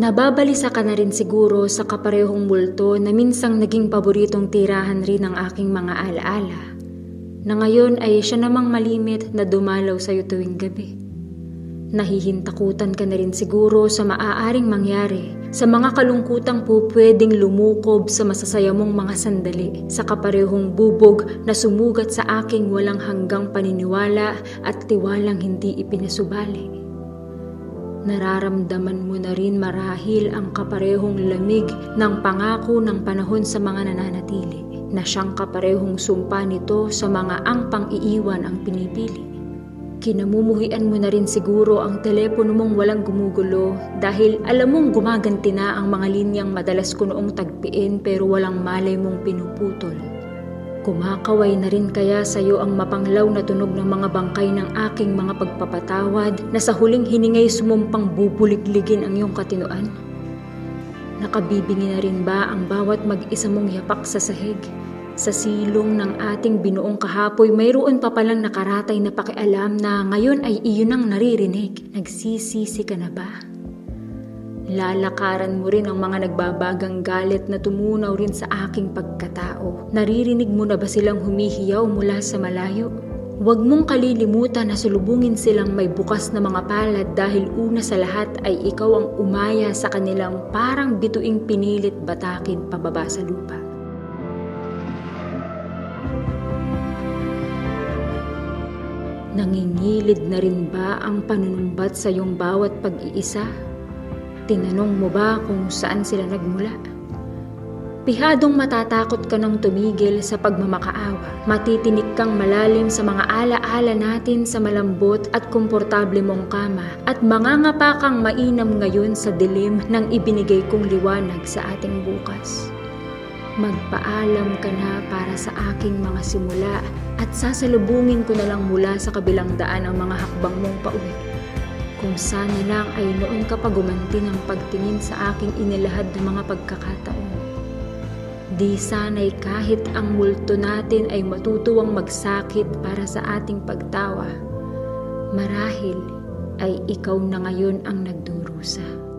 Nababalisa ka na rin siguro sa kaparehong multo na minsang naging paboritong tirahan rin ng aking mga alaala. Na ngayon ay siya namang malimit na dumalaw sa'yo tuwing gabi. Nahihintakutan ka na rin siguro sa maaaring mangyari sa mga kalungkutang po pwedeng lumukob sa masasaya mong mga sandali sa kaparehong bubog na sumugat sa aking walang hanggang paniniwala at tiwalang hindi ipinasubali. Nararamdaman mo na rin marahil ang kaparehong lamig ng pangako ng panahon sa mga nananatili na siyang kaparehong sumpa nito sa mga ang pang-iiwan ang pinipili. Kinamumuhian mo na rin siguro ang telepono mong walang gumugulo dahil alam mong gumaganti na ang mga linyang madalas ko noong tagpiin pero walang malay mong pinuputol. Kumakaway na rin kaya sa iyo ang mapanglaw na tunog ng mga bangkay ng aking mga pagpapatawad na sa huling hiningay sumumpang bubuligligin ang iyong katinoan? Nakabibingi na rin ba ang bawat mag-isa mong yapak sa sahig? Sa silong ng ating binuong kahapoy, mayroon pa palang nakaratay na pakialam na ngayon ay iyon ang naririnig. Nagsisisi ka na ba? Lalakaran mo rin ang mga nagbabagang galit na tumunaw rin sa aking pagkatao. Naririnig mo na ba silang humihiyaw mula sa malayo? Huwag mong kalilimutan na sulubungin silang may bukas na mga palad dahil una sa lahat ay ikaw ang umaya sa kanilang parang bituing pinilit batakin pababa sa lupa. Nangingilid na rin ba ang panunumbat sa iyong bawat pag-iisa? Tinanong mo ba kung saan sila nagmula? Pihadong matatakot ka ng tumigil sa pagmamakaawa. Matitinik kang malalim sa mga alaala natin sa malambot at komportable mong kama at mangangapa kang mainam ngayon sa dilim ng ibinigay kong liwanag sa ating bukas. Magpaalam ka na para sa aking mga simula at sasalubungin ko na lang mula sa kabilang daan ang mga hakbang mong pauwi. Kung sana lang ay noon ka pa gumanti ng pagtingin sa aking inilahad na mga pagkakataon. Di sana'y kahit ang multo natin ay matutuwang magsakit para sa ating pagtawa. Marahil ay ikaw na ngayon ang nagdurusa.